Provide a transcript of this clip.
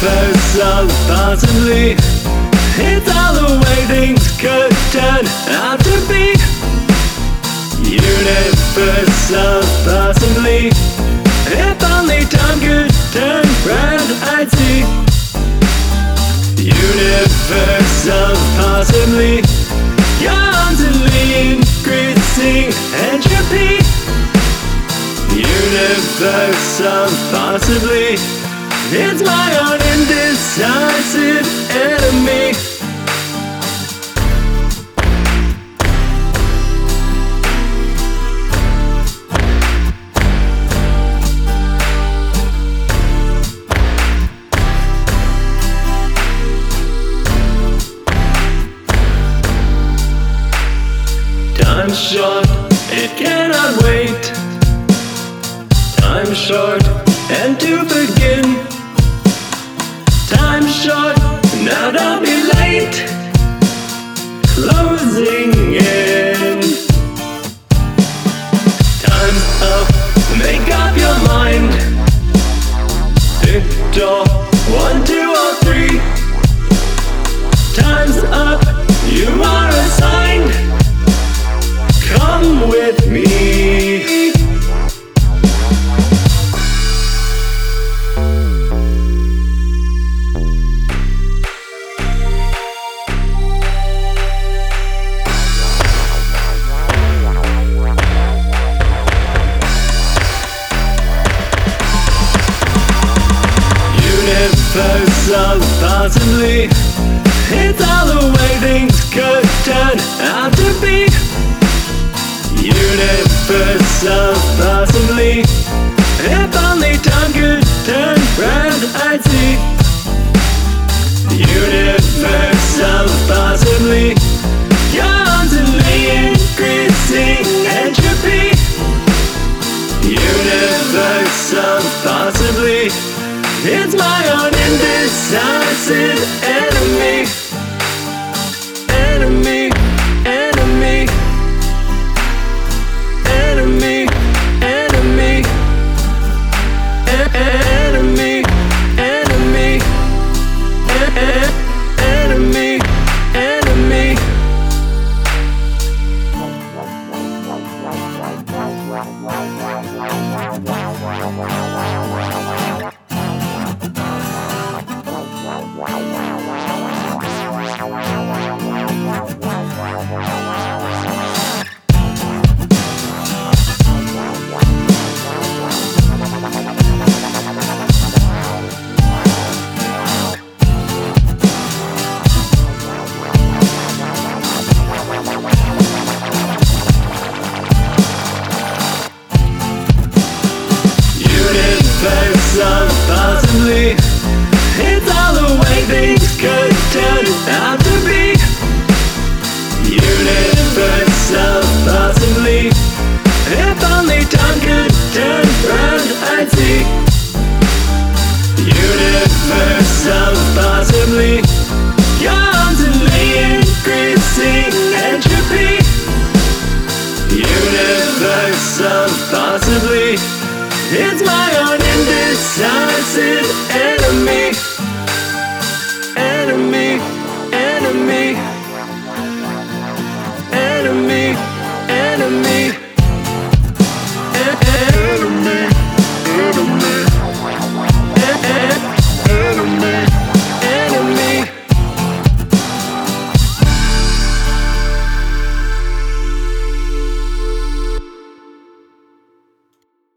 Universe of possibly It's all the way things could turn out to be. Universe of possibly If only time could turn round I'd see. Universe of possibly Constantly increasing entropy. Universe of possibly it's my own indecisive enemy. Time short, it cannot wait. Time short, and to begin. Time short, now don't be late. Closing in. Time's up, make up your mind. Victor, one, two, Universe of possibly It's all the way things could turn out to be. Universe of possibly it's my own indecisive enemy. Possibly. It's all the way things could turn out to be. Universe of possibly. If only time could turn round I'd see. Universe of possibly. Constantly increasing entropy. Universe of possibly it's my own indecisive enemy.